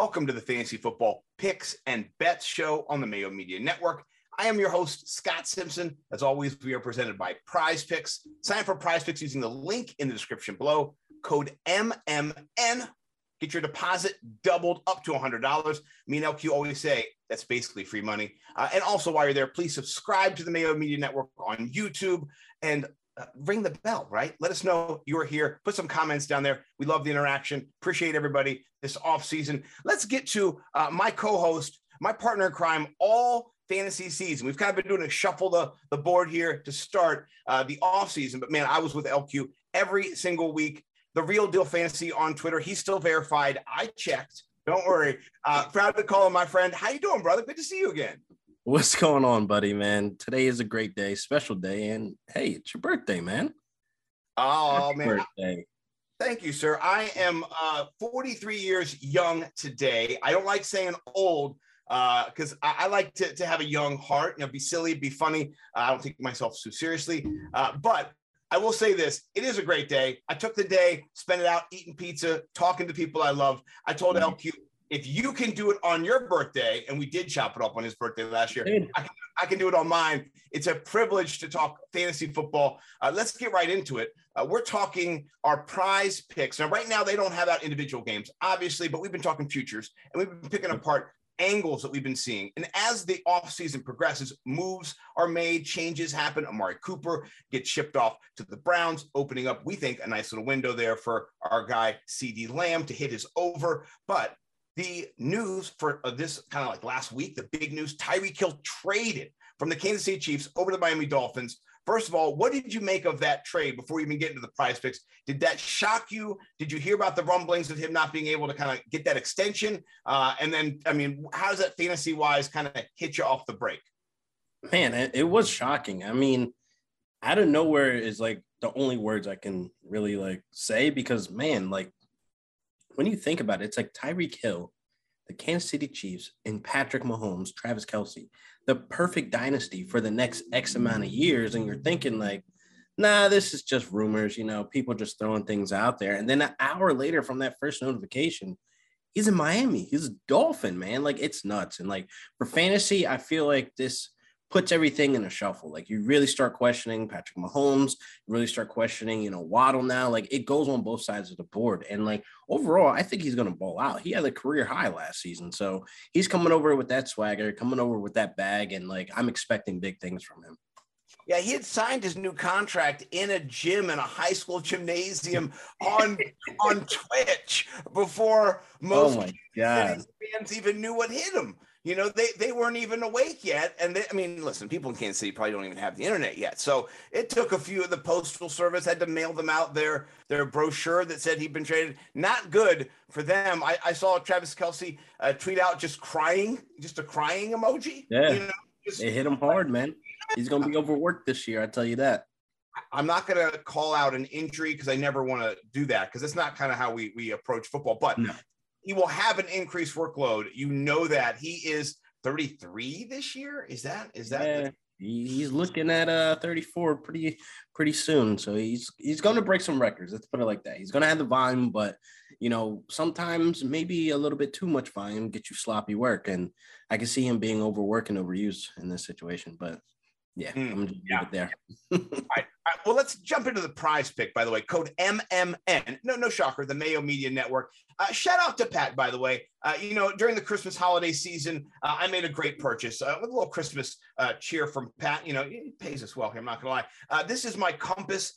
Welcome to the Fantasy Football Picks and Bets Show on the Mayo Media Network. I am your host, Scott Simpson. As always, we are presented by Prize Picks. Sign up for Prize Picks using the link in the description below. Code MMN. Get your deposit doubled up to $100. Me and LQ always say that's basically free money. Uh, and also, while you're there, please subscribe to the Mayo Media Network on YouTube and uh, ring the bell, right? Let us know you're here. Put some comments down there. We love the interaction. Appreciate everybody this off season. Let's get to uh, my co-host, my partner in crime, all fantasy season. We've kind of been doing a shuffle the, the board here to start uh, the off season. But man, I was with LQ every single week. The real deal fantasy on Twitter. He's still verified. I checked. Don't worry. Uh, proud to call him my friend. How you doing, brother? Good to see you again. What's going on, buddy, man? Today is a great day, special day, and hey, it's your birthday, man. Oh Happy man. Birthday. Thank you, sir. I am uh, 43 years young today. I don't like saying old because uh, I, I, like to, to have a young heart, you know, be silly, be funny. Uh, I don't take myself too seriously. Uh, but I will say this it is a great day. I took the day, spent it out eating pizza, talking to people I love. I told mm-hmm. LQ if you can do it on your birthday, and we did chop it up on his birthday last year, I can, I can, do it on mine. It's a privilege to talk fantasy football. Uh, let's get right into it. Uh, we're talking our prize picks. Now, right now, they don't have out individual games, obviously, but we've been talking futures and we've been picking apart angles that we've been seeing. And as the offseason progresses, moves are made, changes happen. Amari Cooper gets shipped off to the Browns, opening up, we think, a nice little window there for our guy, CeeDee Lamb, to hit his over. But the news for uh, this kind of like last week, the big news Tyreek Hill traded from the Kansas City Chiefs over to the Miami Dolphins. First of all, what did you make of that trade before even get into the prize picks? Did that shock you? Did you hear about the rumblings of him not being able to kind of get that extension? Uh, and then, I mean, how does that fantasy wise kind of hit you off the break? Man, it, it was shocking. I mean, out of nowhere is like the only words I can really like say because, man, like when you think about it, it's like Tyreek Hill, the Kansas City Chiefs, and Patrick Mahomes, Travis Kelce, the perfect dynasty for the next X amount of years. And you're thinking, like, nah, this is just rumors, you know, people just throwing things out there. And then an hour later from that first notification, he's in Miami. He's a dolphin, man. Like, it's nuts. And like for fantasy, I feel like this puts everything in a shuffle. Like you really start questioning Patrick Mahomes, you really start questioning, you know, Waddle now. Like it goes on both sides of the board. And like overall, I think he's gonna ball out. He had a career high last season. So he's coming over with that swagger, coming over with that bag, and like I'm expecting big things from him. Yeah, he had signed his new contract in a gym in a high school gymnasium on on Twitch before oh most oh fans even knew what hit him. You know, they, they weren't even awake yet. And they, I mean, listen, people in Kansas City probably don't even have the internet yet. So it took a few of the postal service had to mail them out their their brochure that said he'd been traded. Not good for them. I, I saw Travis Kelce uh, tweet out just crying, just a crying emoji. Yeah. You know, just, they hit him hard, man. He's going to be overworked this year. I tell you that. I'm not going to call out an injury because I never want to do that because it's not kind of how we, we approach football. But no he will have an increased workload. You know that he is 33 this year. Is that is that? Yeah, the- he's looking at uh 34 pretty pretty soon. So he's he's going to break some records. Let's put it like that. He's going to have the volume, but you know sometimes maybe a little bit too much volume get you sloppy work, and I can see him being overworked and overused in this situation. But yeah, mm, I'm just yeah. there. all, right, all right, well, let's jump into the prize pick. By the way, code MMN. No, no shocker. The Mayo Media Network. Uh, shout out to Pat. By the way, uh, you know during the Christmas holiday season, uh, I made a great purchase uh, with a little Christmas uh, cheer from Pat. You know, it pays us well here. I'm not gonna lie. Uh, this is my Compass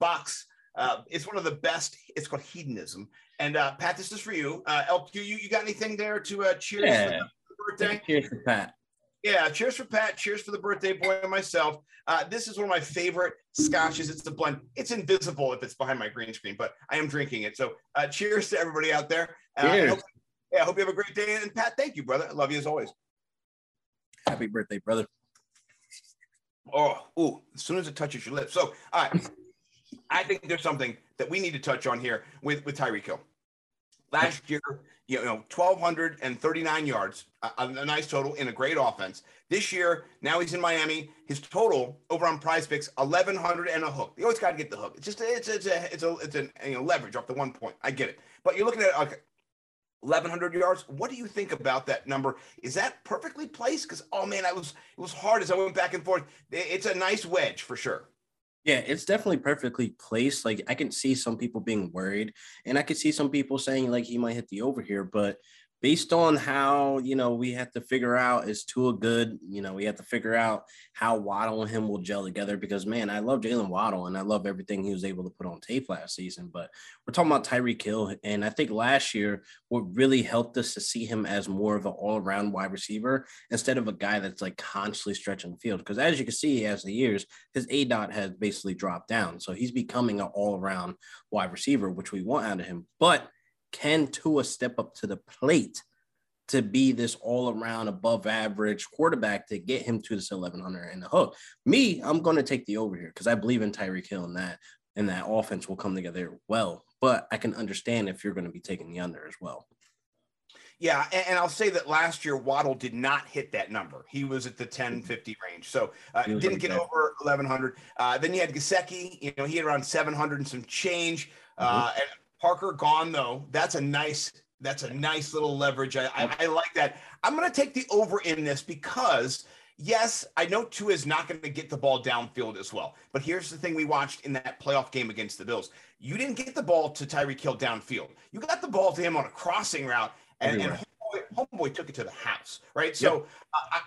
box. it's one of the best. It's called Hedonism. And Pat, this is for you. LQ, you you got anything there to cheer yeah. for the birthday? Cheers for Pat. Yeah, cheers for Pat. Cheers for the birthday boy and myself. Uh, this is one of my favorite scotches. It's a blend. It's invisible if it's behind my green screen, but I am drinking it. So uh, cheers to everybody out there. Uh, cheers. I hope, yeah, I hope you have a great day. And Pat, thank you, brother. I love you as always. Happy birthday, brother. Oh, ooh, as soon as it touches your lips. So, all right. I think there's something that we need to touch on here with, with Tyreek Hill. Last year, you know, 1,239 yards, a, a, nice total in a great offense. This year, now he's in Miami. His total over on Prize Picks, 1,100 and a hook. You always got to get the hook. It's just it's it's a it's a it's a you know, leverage off the one point. I get it, but you're looking at okay, 1100 yards. What do you think about that number? Is that perfectly placed? Because oh man, I was it was hard as I went back and forth. It's a nice wedge for sure. Yeah, it's definitely perfectly placed. Like I can see some people being worried, and I can see some people saying like he might hit the over here, but based on how you know we have to figure out is Tua good. You know, we have to figure out how Waddle and him will gel together because man, I love Jaylen Waddle and I love everything he was able to put on tape last season. But we're talking about Tyreek Hill, and I think last year what really helped us to see him as more of an all-around wide receiver instead of a guy that's like constantly stretching the field. Because as you can see, as the years, his aDOT has basically dropped down, so he's becoming an all-around wide receiver, which we want out of him, but can Tua step up to the plate to be this all around above average quarterback to get him to this 1100 and the hook? Me, I'm going to take the over here because I believe in Tyreek Hill and that and that offense will come together well. But I can understand if you're going to be taking the under as well. Yeah, and, I'll say that last year Waddle did not hit that number. He was at the 1050 range, so uh, didn't get over 1100. Uh, then you had Gesicki, you know, he had around 700 and some change. Uh, mm-hmm. and Parker gone though. That's a nice. That's a nice little leverage. I, I, I like that. I'm going to take the over in this because yes, I know Tua is not going to get the ball downfield as well. But here's the thing we watched in that playoff game against the Bills. You didn't get the ball to Tyreek Hill downfield. You got the ball to him on a crossing route, and, and homeboy, homeboy, took it to the house, right? So yep.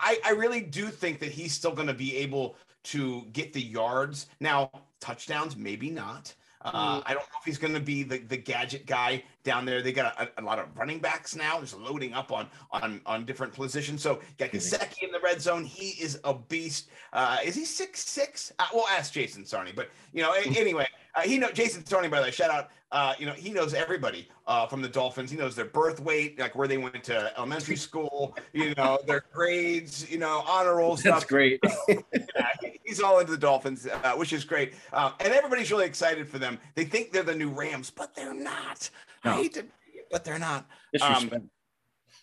I, I really do think that he's still going to be able to get the yards. Now, touchdowns, maybe not. Uh, I don't know if he's going to be the, the gadget guy down there. They got a, a, lot of running backs now, just loading up on on on different positions. So got Gesicki in the red zone. He is a beast. Uh, is he six six? Uh, we'll ask Jason Sarney, but you know, anyway, uh, he know Jason Sarney by the way. Shout out. Uh, you know, he knows everybody uh, from the Dolphins. He knows their birth weight, like where they went to elementary school. You know, their grades. You know, honor roll stuff. That's great. yeah, he's all into the Dolphins, uh, which is great. Uh, and everybody's really excited for them. They think they're the new Rams, but they're not. No. I hate to, but they're not. Um,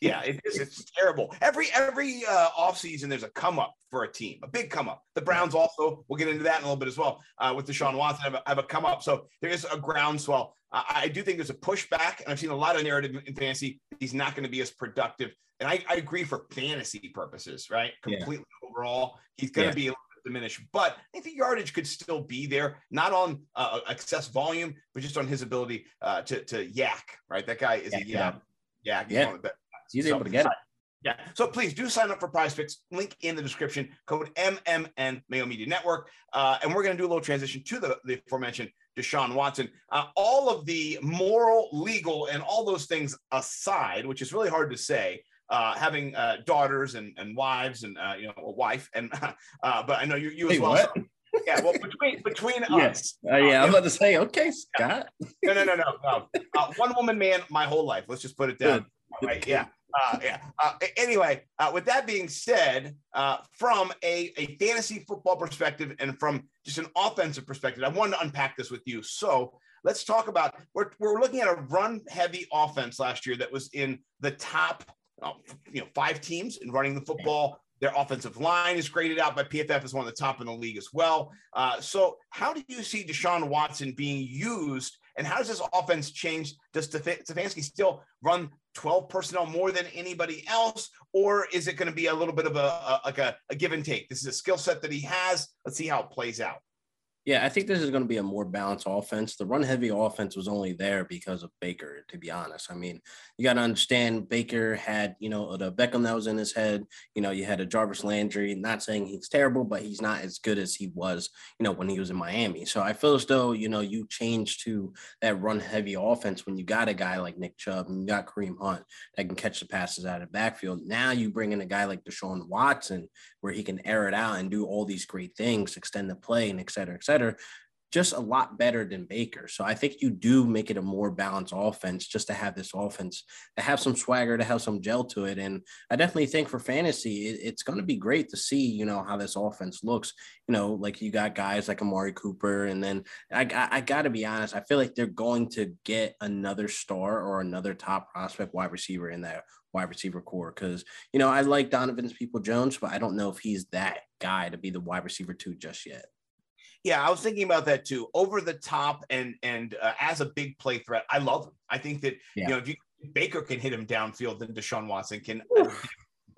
yeah, it is. It's terrible. Every every uh, offseason, there's a come up for a team, a big come up. The Browns also, we'll get into that in a little bit as well uh, with Deshaun Watson, have a, have a come up. So there is a groundswell. Uh, I do think there's a pushback, and I've seen a lot of narrative in fantasy. He's not going to be as productive. And I, I, agree for fantasy purposes, right? Completely yeah. overall, he's going to yeah. be a little bit diminished, but I think the yardage could still be there, not on uh, excess volume, but just on his ability uh, to, to yak, right? That guy is yeah, a yak. Yeah, yeah. He's so, able to get it. Yeah. So please do sign up for Prize Picks. Link in the description. Code MMN Mayo Media Network. Uh, and we're going to do a little transition to the, the aforementioned Deshaun Watson. Uh, all of the moral, legal, and all those things aside, which is really hard to say. Uh, having uh, daughters and, and wives and uh, you know a wife and uh, but I know you you as hey, well. So, yeah, well, between between yes, uh, yeah, I'm about to say, okay, Scott. no, no, no, no, no. Uh, one woman man, my whole life. Let's just put it down. Right? Yeah, uh, yeah. Uh, anyway, uh, with that being said, uh, from a, a fantasy football perspective and from just an offensive perspective, I wanted to unpack this with you. So let's talk about we're, we're looking at a run heavy offense last year that was in the top uh, you know five teams in running the football. Their offensive line is graded out by PFF as one of the top in the league as well. So, how do you see Deshaun Watson being used, and how does this offense change? Does Stefanski still run 12 personnel more than anybody else? Or is it going to be a little bit of a, a like a, a give and take? This is a skill set that he has. Let's see how it plays out yeah, I think this is going to be a more balanced offense. The run heavy offense was only there because of Baker, to be honest. I mean, you got to understand Baker had, you know, the Beckham that was in his head. You know, you had a Jarvis Landry, not saying he's terrible, but he's not as good as he was, you know, when he was in Miami. So I feel as though, you know, you change to that run heavy offense when you got a guy like Nick Chubb and you got Kareem Hunt that can catch the passes out of the backfield. Now you bring in a guy like Deshaun Watson where he can air it out and do all these great things, extend the play and et cetera, et cetera just a lot better than Baker. So I think you do make it a more balanced offense just to have this offense to have some swagger, to have some gel to it. And I definitely think for fantasy, it, it's going to be great to see, you know, how this offense looks. You know, like you got guys like Amari Cooper. And then I, I, I got to be honest, I feel like they're going to get another star or another top prospect wide receiver in that wide receiver corps. Cause, you know, I like Donovan Peoples-Jones, but I don't know if he's that guy to be the wide receiver two just yet. Yeah, I was thinking about that too. Over the top and and uh, as a big play threat, I love him. I think that yeah. you know if you Baker can hit him downfield then Deshaun Watson can.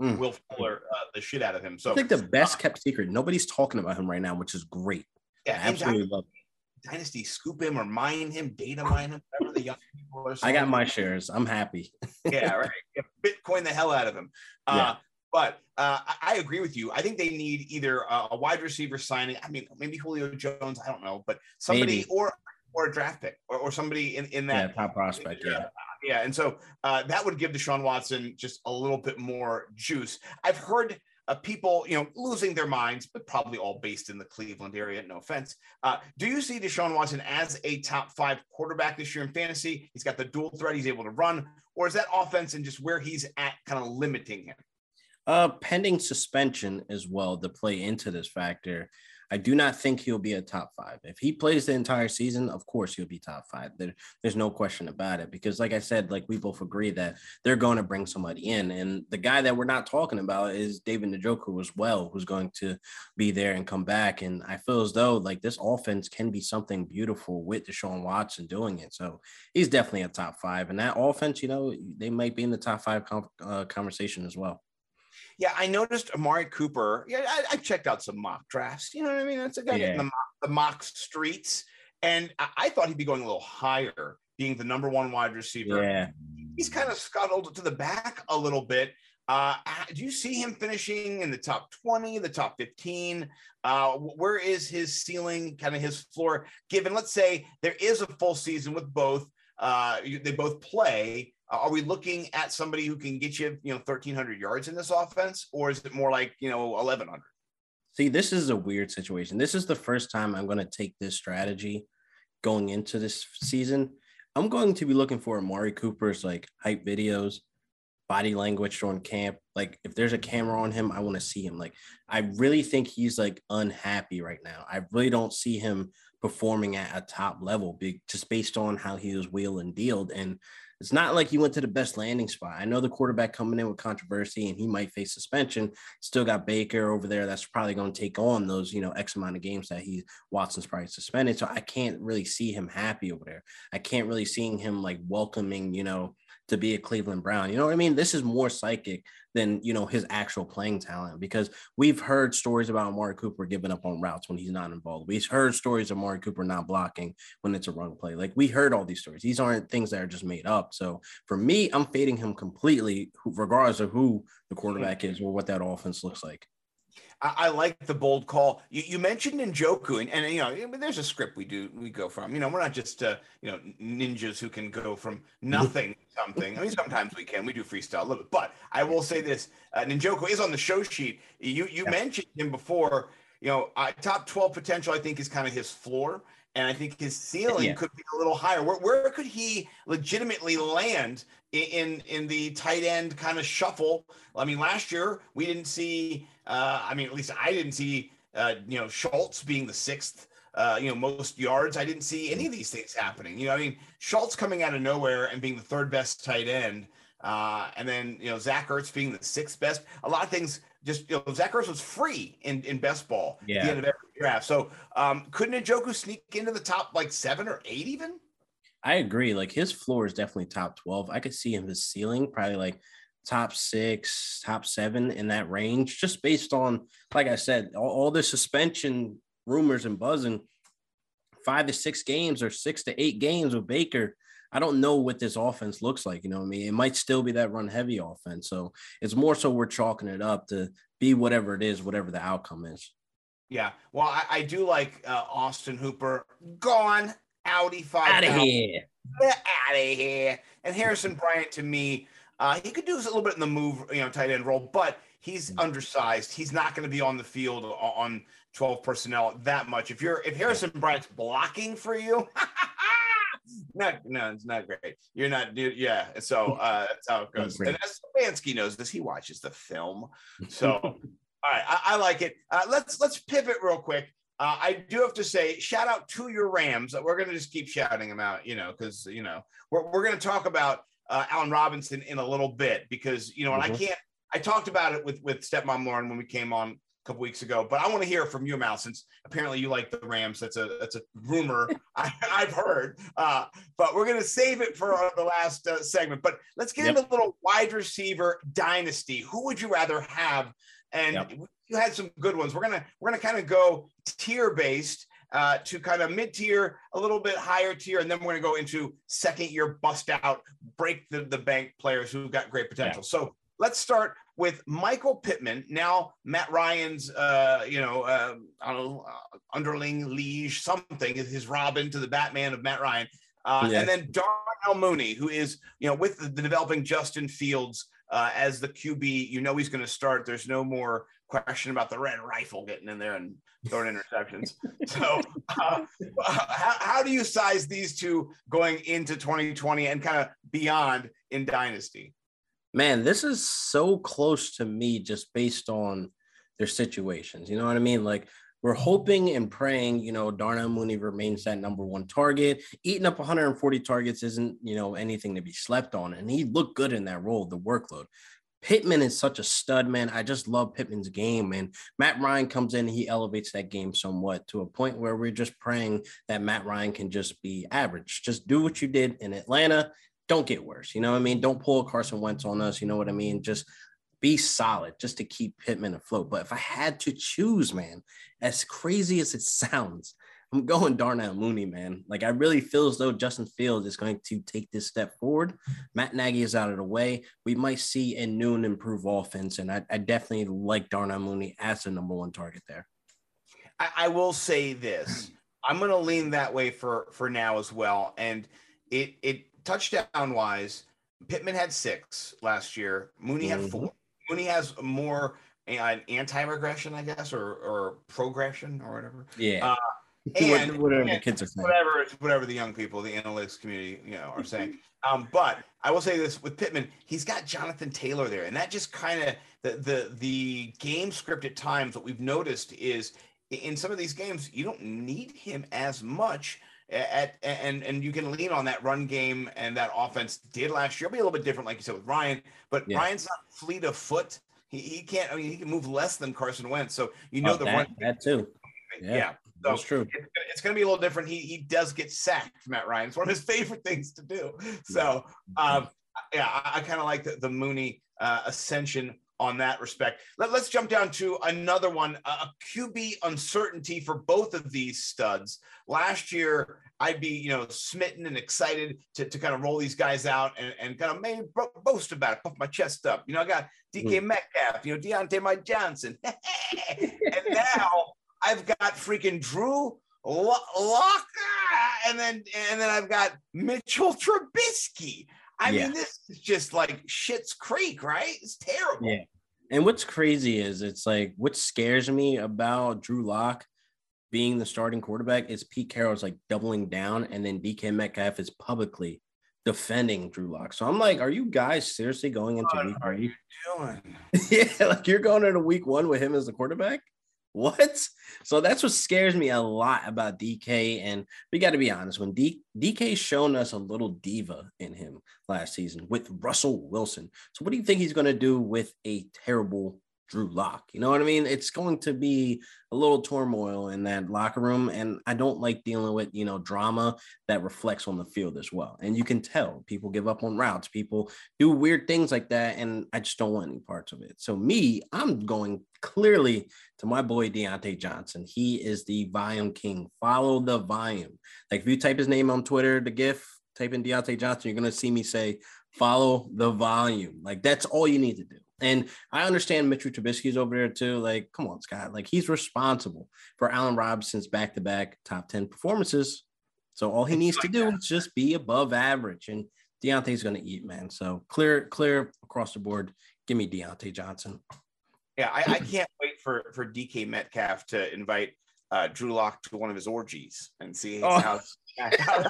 Mm. Will Fuller uh, the shit out of him. So I think the best uh, kept secret. Nobody's talking about him right now, which is great. Yeah, I absolutely love. Dynasty scoop him or mine him, data mine him, whatever the young people are. I got my shares. I'm happy. yeah, right. Yeah, Bitcoin the hell out of him. Uh, yeah. But uh, I agree with you. I think they need either a, a, wide receiver signing. I mean, maybe Julio Jones. I don't know, but somebody maybe. or or a draft pick or, or somebody in, in that yeah, top prospect. Yeah. Yeah. And so uh, that would give Deshaun Watson just a little bit more juice. I've heard uh, people, you know, losing their minds, but probably all based in the Cleveland area. No offense. Uh, do you see Deshaun Watson as a top five quarterback this year in fantasy? He's got the dual threat. He's able to run, or is that offense and just where he's at kind of limiting him? Uh, pending suspension as well to play into this factor. I do not think he'll be a top five. If he plays the entire season, of course he'll be top five. There, there's no question about it. Because, like I said, like we both agree that they're going to bring somebody in, and the guy that we're not talking about is David Njoku as well, who's going to be there and come back. And I feel as though like this offense can be something beautiful with Deshaun Watson doing it. So he's definitely a top five, and that offense, you know, they might be in the top five com- uh, conversation as well. Yeah, I noticed Amari Cooper. Yeah, I, I, checked out some mock drafts. You know what I mean? That's a guy yeah. in the mock, the mock streets, and I, I, thought he'd be going a little higher, being the number one wide receiver. Yeah, he's kind of scuttled to the back a little bit. Uh, do you see him finishing in the top 20, the top 15? Uh, where is his ceiling, kind of his floor, given, let's say, there is a full season with both, uh, they both play. Uh, are we looking at somebody who can get you, you know, 1,300 yards in this offense, or is it more like, you know, 1,100? See, this is a weird situation. This is the first time I'm going to take this strategy going into this season. I'm going to be looking for Amari Cooper's like hype videos, body language during camp. Like, if there's a camera on him, I want to see him. Like, I really think he's like unhappy right now. I really don't see him performing at a top level, just based on how he was wheeled and dealed. And it's not like he went to the best landing spot. I know the quarterback coming in with controversy and he might face suspension. Still got Baker over there that's probably going to take on those, you know, X amount of games that he Watson's probably suspended. So I can't really see him happy over there. I can't really seeing him like welcoming, you know, to be a Cleveland Brown. You know what I mean? This is more psychic than you know his actual playing talent because we've heard stories about Amari Cooper giving up on routes when he's not involved. We've heard stories of Amari Cooper not blocking when it's a run play. Like we heard all these stories. These aren't things that are just made up. So for me, I'm fading him completely, regardless of who the quarterback is or what that offense looks like. I, I like the bold call. You, you mentioned Njoku, and, and you know, there's a script we do we go from. You know, we're not just uh, you know ninjas who can go from nothing something. I mean, sometimes we can. We do freestyle a little bit, but I will say this: uh, is on the show sheet. You you yeah. mentioned him before. You know, uh, top twelve potential. I think is kind of his floor, and I think his ceiling yeah. could be a little higher. Where where could he legitimately land in in the tight end kind of shuffle. I mean, last year we didn't see. Uh, I mean, at least I didn't see. Uh, you know, Schultz being the sixth. Uh, you know, most yards. I didn't see any of these things happening. You know, I mean, Schultz coming out of nowhere and being the third best tight end, uh, and then you know Zach Ertz being the sixth best. A lot of things just you know Zach Ertz was free in in best ball yeah. at the end of every draft. So um, couldn't Njoku sneak into the top like seven or eight even? I agree. Like his floor is definitely top 12. I could see him his ceiling probably like top six, top seven in that range, just based on, like I said, all, all the suspension rumors and buzzing, five to six games or six to eight games with Baker. I don't know what this offense looks like. You know I mean? It might still be that run heavy offense. So it's more so we're chalking it up to be whatever it is, whatever the outcome is. Yeah. Well, I, I do like uh, Austin Hooper. Gone. Audi 5. Out of here. Get out of here. And Harrison Bryant, to me, uh, he could do a little bit in the move, you know, tight end role, but he's mm. undersized. He's not going to be on the field on 12 personnel that much. If you're if Harrison Bryant's blocking for you, not no, it's not great. You're not, yeah. So uh, that's how it goes. And as Stefanski knows this, he watches the film. So, all right, I, I like it. Uh, let's let's pivot real quick. Uh, I do have to say, shout out to your Rams. We're going to just keep shouting them out, you know, because, you know, we're, we're going to talk about uh, Allen Robinson in a little bit because, you know, mm-hmm. and I mm-hmm. can't, I talked about it with, with Stepmom Lauren when we came on a couple weeks ago, but I want to hear from you, Mal, since apparently you like the Rams. That's a that's a rumor I, have heard. Uh, but we're gonna save it for uh, the last uh, segment. But let's get yep. into a little wide receiver dynasty. Who would you rather have? And yep. you had some good ones. We're gonna we're gonna kind of go tier based. Uh, to kind of mid tier, a little bit higher tier, and then we're going to go into second year bust out, break the, the bank players who've got great potential. Yeah. So let's start with Michael Pittman, now Matt Ryan's, uh, you know, uh, I don't know, uh, underling, liege, something is his Robin to the Batman of Matt Ryan. Uh, yeah. And then Darnell Mooney, who is, you know, with the, the developing Justin Fields uh, as the QB, you know he's going to start. There's no more question about the red rifle getting in there and throwing interceptions. so, uh, how, how do you size these two going into 2020 and kind of beyond in Dynasty? man, this is so close to me just based on their situations. You know what I mean? Like we're hoping and praying, you know, Darnell Mooney remains that number one target. Eating up 140 targets isn't, you know, anything to be slept on. And he looked good in that role, the workload. Pittman is such a stud, man. I just love Pittman's game. And Matt Ryan comes in, he elevates that game somewhat to a point where we're just praying that Matt Ryan can just be average. Just do what you did in Atlanta don't get worse. You know what I mean? Don't pull a Carson Wentz on us. You know what I mean? Just be solid just to keep Pittman afloat. But if I had to choose, man, as crazy as it sounds, I'm going Darnell Mooney, man. Like I really feel as though Justin Fields is going to take this step forward. Matt Nagy is out of the way. We might see a new and improved offense, and I, I definitely like Darnell Mooney as the number one target there. I, I will say this: I'm going to lean that way for for now as well, and it it touchdown wise, Pittman had six last year. Mooney mm-hmm. had four. Mooney has more an anti-regression, I guess, or or progression or whatever. Yeah. Uh, and whatever and the kids are saying. Whatever, whatever the young people, the analytics community, you know, are saying. Um, but I will say this with Pittman, he's got Jonathan Taylor there, and that just kind of the the the game script at times. What we've noticed is in some of these games, you don't need him as much at, and and you can lean on that run game and that offense did last year. It'll be a little bit different, like you said, with Ryan. But yeah. Ryan's not fleet of foot. He, he can't. I mean, he can move less than Carson Wentz. So you know oh, the that, run. That too. Yeah, yeah. So that's true. It's, it's going to be a little different. He he does get sacked, Matt Ryan. It's one of his favorite things to do. So um, yeah, I, I kind of like the, the Mooney uh, ascension on that respect. Let, us jump down to another one, a QB uncertainty for both of these studs. Last year, I'd be, you know, smitten and excited to, to kind of roll these guys out and, and kind of maybe boast about it, puff my chest up. You know, I got DK mm. Metcalf, you know, Diontae Mike Johnson. and now I've got freaking Drew Lock, and then and then I've got Mitchell Trubisky. I yeah. mean, this is just like shit's creek, right? It's terrible. Yeah. And what's crazy is it's like what scares me about Drew Lock being the starting quarterback is Pete Carroll's like doubling down, and then DK Metcalf is publicly defending Drew Lock. So I'm like, are you guys seriously going into what week? Are you doing? yeah, like you're going into week one with him as the quarterback what? So that's what scares me a lot about DK. And we got to be honest, when D- DK shown us a little diva in him last season with Russell Wilson. So what do you think he's going to do with a terrible Drew Lock. You know what I mean? It's going to be a little turmoil in that locker room. And I don't like dealing with, you know, drama that reflects on the field as well. And you can tell people give up on routes, people do weird things like that. And I just don't want any parts of it. So, me, I'm going clearly to my boy Diontae Johnson. He is the volume king. Follow the volume. Like if you type his name on Twitter, the GIF, type in Diontae Johnson, you're going to see me say, follow the volume. Like that's all you need to do. And I understand Mitchell Trubisky's over there too. Like, come on, Scott. Like, he's responsible for Allen Robinson's back to back top 10 performances. So all he needs to do is just be above average. And Diontae's going to eat, man. So clear, clear across the board. Give me Diontae Johnson. Yeah, I, I can't wait for, for DK Metcalf to invite uh, Drew Lock to one of his orgies and see oh. how, how,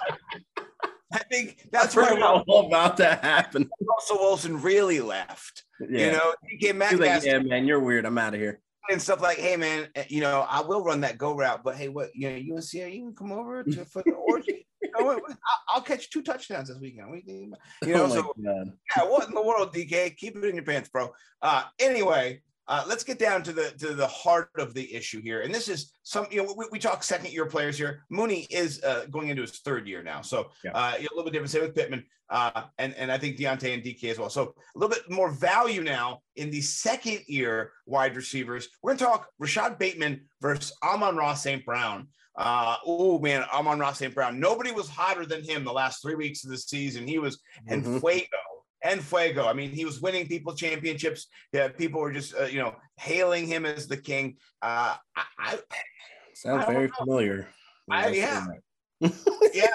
I think that's where all about to happen. Russell Wilson really left. Yeah. You know, DK Metcalf. Like, yeah, man, you're weird. I'm out of here. And stuff like, hey, man, you know, I will run that go route, but hey, what, you know, you and Ciara, you can come over to for the orgy. you know, I'll, catch two touchdowns this weekend. You know, oh so God. yeah, what in the world, DK? Keep it in your pants, bro. Uh, anyway, uh, let's get down to the to the heart of the issue here. And this is some, you know, we, we talk second year players here. Mooney is uh, going into his third year now, so yeah. uh, a little bit different. Same with Pittman, uh, and and I think Diontae and DK as well. So a little bit more value now in the second year wide receivers. We're gonna talk Rashod Bateman versus Amon-Ra St. Brown. Uh, oh man, Amon-Ra St. Brown. Nobody was hotter than him the last three weeks of the season. He was mm-hmm. and Fuego and Fuego. I mean, he was winning people championships. Yeah, people were just uh, you know hailing him as the king. Uh, I, sounds I very know. familiar. I, yeah, yeah,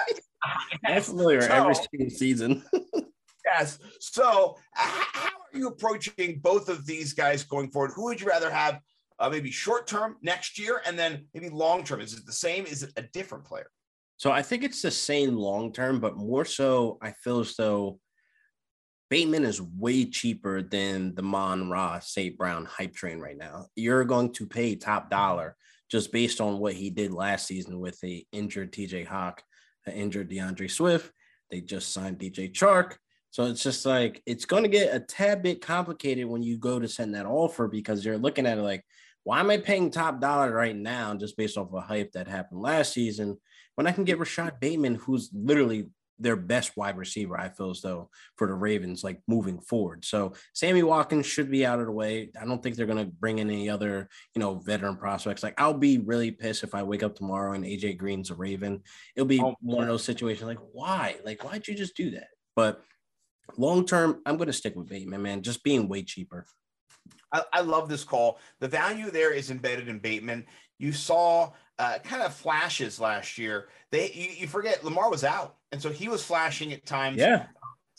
I'm familiar so, every single season. yes. So, how are you approaching both of these guys going forward? Who would you rather have? Uh, maybe short term next year, and then maybe long term. Is it the same? Is it a different player? So I think it's the same long term, but more so, I feel as though Bateman is way cheaper than the Amon-Ra St. Brown hype train right now. You're going to pay top dollar just based on what he did last season with the injured TJ Hawk, an injured D'Andre Swift. They just signed DJ Chark. So it's just like it's going to get a tad bit complicated when you go to send that offer because you're looking at it like, why am I paying top dollar right now just based off a hype that happened last season when I can get Rashod Bateman, who's literally their best wide receiver, I feel as though for the Ravens, like moving forward. So Sammy Watkins should be out of the way. I don't think they're gonna bring in any other, you know, veteran prospects. Like I'll be really pissed if I wake up tomorrow and AJ Green's a Raven. It'll be oh, one of those situations like, why? Like, why'd you just do that? But long term, I'm gonna stick with Bateman, man, just being way cheaper. I, I love this call. The value there is embedded in Bateman. You saw uh, kind of flashes last year. They you, you, forget Lamar was out, and so he was flashing at times. Yeah,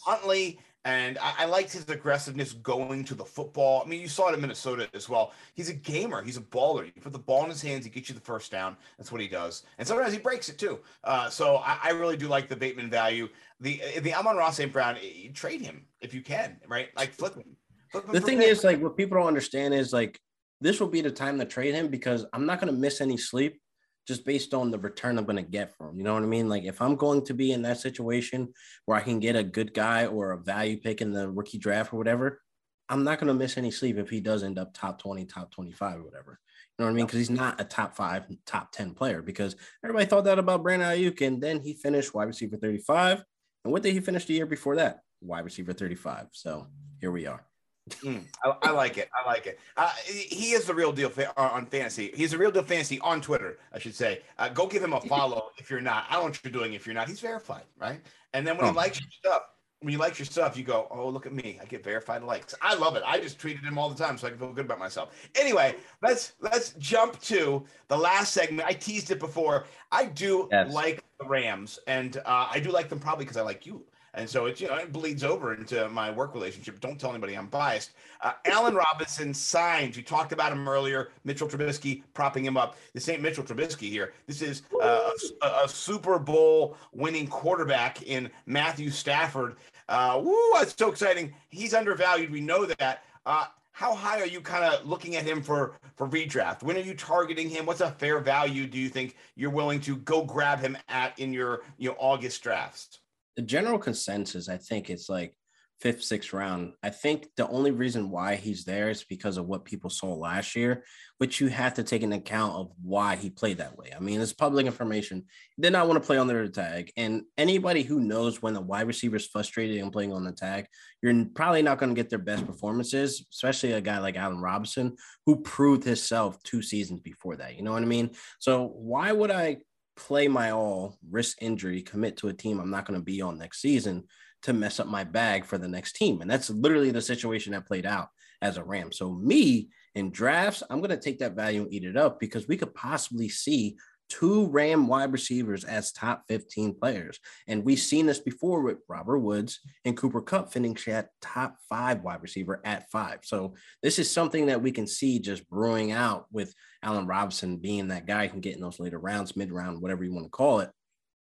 Huntley. And I, I liked his aggressiveness going to the football. I mean, you saw it in Minnesota as well. He's a gamer. He's a baller. You put the ball in his hands, he gets you the first down. That's what he does. And sometimes he breaks it too. Uh, so I, I, really do like the Bateman value. The the Amon Ross St. Brown, trade him if you can, right? Like flip him. Flip him the thing is, like, what people don't understand is like this will be the time to trade him because I'm not going to miss any sleep just based on the return I'm going to get from him. You know what I mean? Like if I'm going to be in that situation where I can get a good guy or a value pick in the rookie draft or whatever, I'm not going to miss any sleep if he does end up top 20, top 25 or whatever. You know what I mean? Because he's not a top five, top 10 player because everybody thought that about Brandon Aiyuk. And then he finished wide receiver 35. And what did he finish the year before that? Wide receiver 35. So here we are. Mm, I, I, like it. I like it. Uh, he is the real deal fa- uh, on fantasy. He's a real deal fantasy on Twitter, I should say. Uh, go give him a follow if you're not. I don't know what you're doing if you're not. He's verified, right? And then when oh. he likes your stuff, when you like your stuff, you go, "Oh, look at me! I get verified likes." I love it. I just tweeted him all the time, so I can feel good about myself. Anyway, let's let's jump to the last segment. I teased it before. I do yes. like the Rams, and uh, I do like them probably because I like you. And so it, you know, it bleeds over into my work relationship. Don't tell anybody I'm biased. Uh, Allen Robinson signs. You talked about him earlier. Mitchell Trubisky propping him up. This ain't Mitchell Trubisky here. This is uh, a, a, Super Bowl winning quarterback in Matthew Stafford. Uh, woo, that's so exciting. He's undervalued. We know that. Uh, how high are you kind of looking at him for for redraft? When are you targeting him? What's a fair value do you think you're willing to go grab him at in your you know August drafts? The general consensus, I think, it's like fifth, sixth round. I think the only reason why he's there is because of what people saw last year, which you have to take into account of why he played that way. I mean, it's public information. He did not want to play under the tag. And anybody who knows when the wide receiver is frustrated and playing on the tag, you're probably not going to get their best performances, especially a guy like Allen Robinson, who proved himself two seasons before that. You know what I mean? So why would I play my all, risk injury, commit to a team I'm not going to be on next season to mess up my bag for the next team. And that's literally the situation that played out as a Ram. So me in drafts, I'm going to take that value and eat it up because we could possibly see two Ram wide receivers as top 15 players. And we've seen this before with Robert Woods and Cooper Kupp finishing at top five wide receiver at five. So this is something that we can see just brewing out with Allen Robinson being that guy who can get in those later rounds, mid round, whatever you want to call it,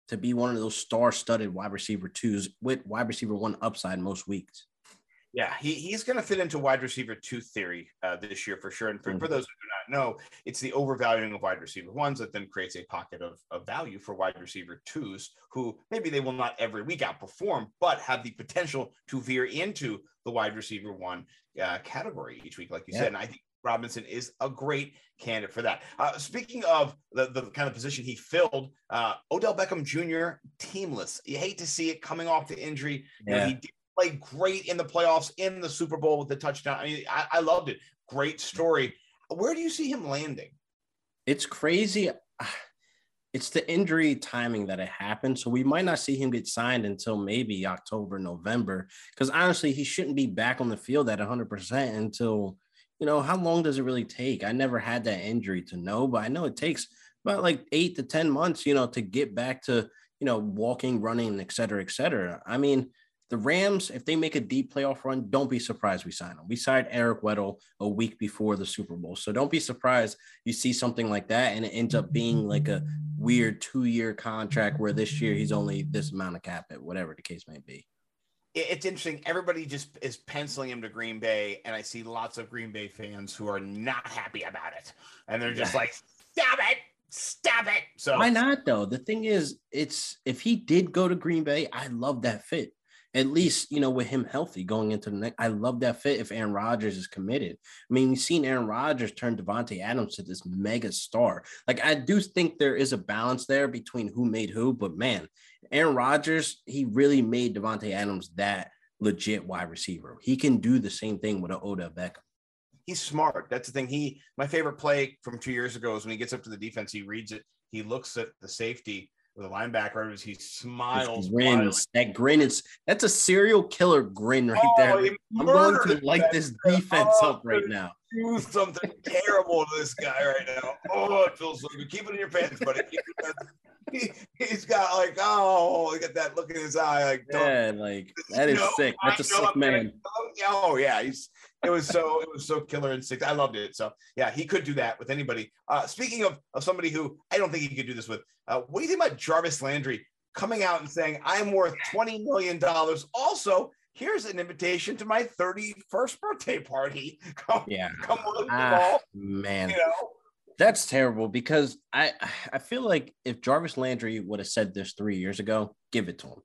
to be one of those star studded wide receiver twos with wide receiver one upside most weeks. Yeah, he, he's going to fit into wide receiver two theory uh, this year for sure. And for, mm-hmm. for those who do not know, it's the overvaluing of wide receiver ones that then creates a pocket of, of value for wide receiver twos who maybe they will not every week outperform, but have the potential to veer into the wide receiver one uh, category each week, like you yeah. said. And I think Robinson is a great candidate for that. Uh, speaking of the, the kind of position he filled, uh, Odell Beckham Jr. teamless. You hate to see it coming off the injury. Yeah. You know, he did play great in the playoffs, in the Super Bowl with the touchdown. I mean, I, I loved it. Great story. Where do you see him landing? It's crazy. It's the injury timing that it happened. So we might not see him get signed until maybe October, November. Because honestly, he shouldn't be back on the field at 100% until you know, how long does it really take? I never had that injury to know, but I know it takes about like eight to 10 months, you know, to get back to, you know, walking, running, et cetera, et cetera. I mean, the Rams, if they make a deep playoff run, don't be surprised we sign them. We signed Eric Weddle a week before the Super Bowl. So don't be surprised you see something like that and it ends up being like a weird two year contract where this year he's only this amount of cap it, whatever the case may be it's interesting. Everybody just is penciling him to Green Bay, and I see lots of Green Bay fans who are not happy about it, and they're just like, "Stop it! Stop it!" So why not though? The thing is, it's if he did go to Green Bay, I love that fit. At least you know with him healthy going into the next, I love that fit. If Aaron Rodgers is committed, I mean, we've seen Aaron Rodgers turn Davante Adams to this mega star. Like I do think there is a balance there between who made who, but man, Aaron Rodgers, he really made Davante Adams that legit wide receiver. He can do the same thing with an Odell Beckham. He's smart. That's the thing. He my favorite play from two years ago is when he gets up to the defense, he reads it, he looks at the safety a linebacker as he smiles. Grins. That grin is that's a serial killer grin right oh, there. I'm going to light this defense oh, up right now. Do something terrible to this guy right now. Oh, it feels so good. Keep it in your pants, buddy he, has got like, oh, look at that look in his eye. Like, yeah, like that is sick. That's a sick man. Oh yeah, he's it was so it was so killer and sick. I loved it. So yeah, he could do that with anybody. Uh, speaking of of somebody who I don't think he could do this with, uh, what do you think about Jarvis Landry coming out and saying I'm worth twenty million dollars? Also, here's an invitation to my 31st birthday party. Come, yeah. Come on, ah, man. You know, that's terrible because I I feel like if Jarvis Landry would have said this three years ago, give it to him.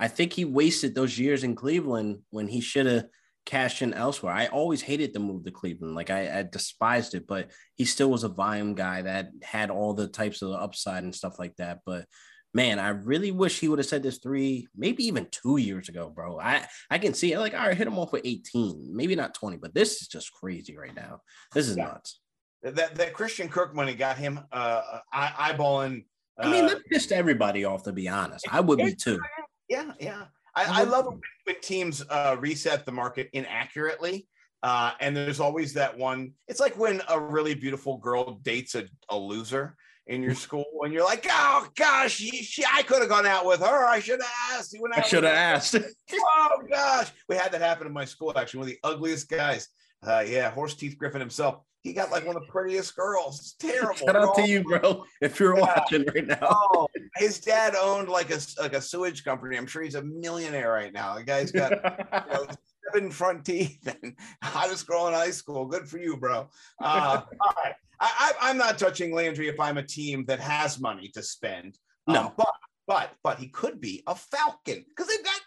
I think he wasted those years in Cleveland when he should have cashed in elsewhere. I always hated the move to Cleveland. Like I, I, despised it, but he still was a volume guy that had all the types of the upside and stuff like that. But man, I really wish he would have said this three, maybe even two years ago, bro. I, I can see it like, all right, hit him off with 18, maybe not 20, but this is just crazy right now. This is yeah. nuts that that Christian Kirk money got him uh, eyeballing. Uh, I mean, that pissed everybody off. To be honest, I would be too. Yeah, yeah. I, I love when teams uh, reset the market inaccurately. Uh, and there's always that one. It's like when a really beautiful girl dates a, a loser in your school, and you're like, "Oh gosh, she, she I could have gone out with her. I should have asked." I should have asked. oh gosh, we had that happen in my school. Actually, one of the ugliest guys. Uh, yeah, Horse Teeth Griffin himself he got like one of the prettiest girls. It's terrible. Shout out to you, bro. If you're yeah. watching right now. Oh, his dad owned like a like a sewage company. I'm sure he's a millionaire right now. The guy's got you know, seven front teeth and hottest girl in high school. Good for you, bro. Uh, all right. I, I, am not touching Landry if I'm a team that has money to spend. Um, no, um, but but but he could be a Falcon because they've got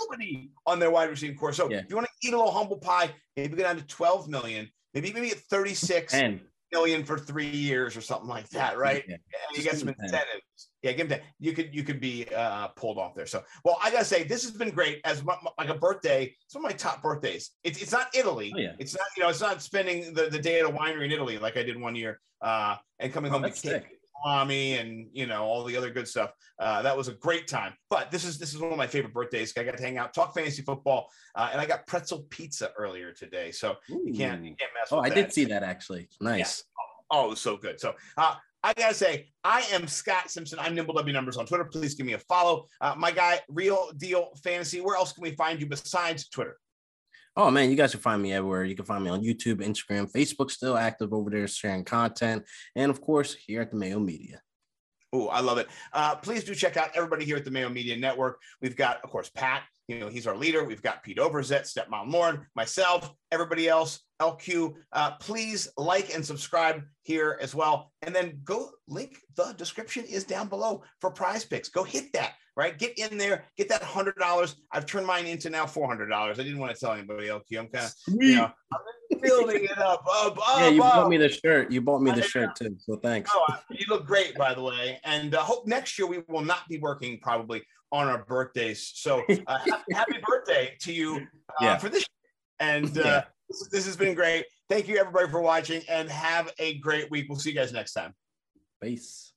nobody on their wide receiving corps. So yeah. if you want to eat a little humble pie, maybe go down to 12 million maybe maybe at 36 10. million for three years or something like that, right? Yeah. And you get some incentives. Yeah, give him that. You could you could be uh, pulled off there. So, well, I gotta say, this has been great as my, like a birthday. It's one of my top birthdays. It's it's not Italy. Oh, yeah. It's not you know it's not spending the, the day at a winery in Italy like I did one year uh, and coming oh, home to cake. Mommy and you know all the other good stuff. Uh, that was a great time. But this is this is one of my favorite birthdays. I got to hang out, talk fantasy football, uh, and I got pretzel pizza earlier today. So Ooh. you can't you can't mess. Oh, I that. did see that actually. Nice. Yeah. Oh, it was so good. So uh, I gotta say, I am Scott Simpson. I'm Nimble W Numbers on Twitter. Please give me a follow. Uh, my guy, Real Deal Fantasy. Where else can we find you besides Twitter? Oh man, you guys can find me everywhere. You can find me on YouTube, Instagram, Facebook, still active over there sharing content, and of course here at the Mayo Media. Oh, I love it. Uh, please do check out everybody here at the Mayo Media Network. We've got, of course, Pat you know, he's our leader. We've got Pete Overzet, Stepmom Lauren, myself, everybody else, LQ. Uh, please like and subscribe here as well. And then go link the description is down below for prize picks. Go hit that, right? Get in there, get that $100. I've turned mine into now $400. I didn't want to tell anybody, LQ. I'm kind of, you know, building it up, up, up. Yeah, you up. bought me the shirt. You bought me the shirt too. So thanks. Oh, you look great, by the way. And uh, hope next year we will not be working probably on our birthdays. So uh, happy birthday to you uh, yeah. for this. And uh, this has been great. Thank you, everybody, for watching and have a great week. We'll see you guys next time. Peace.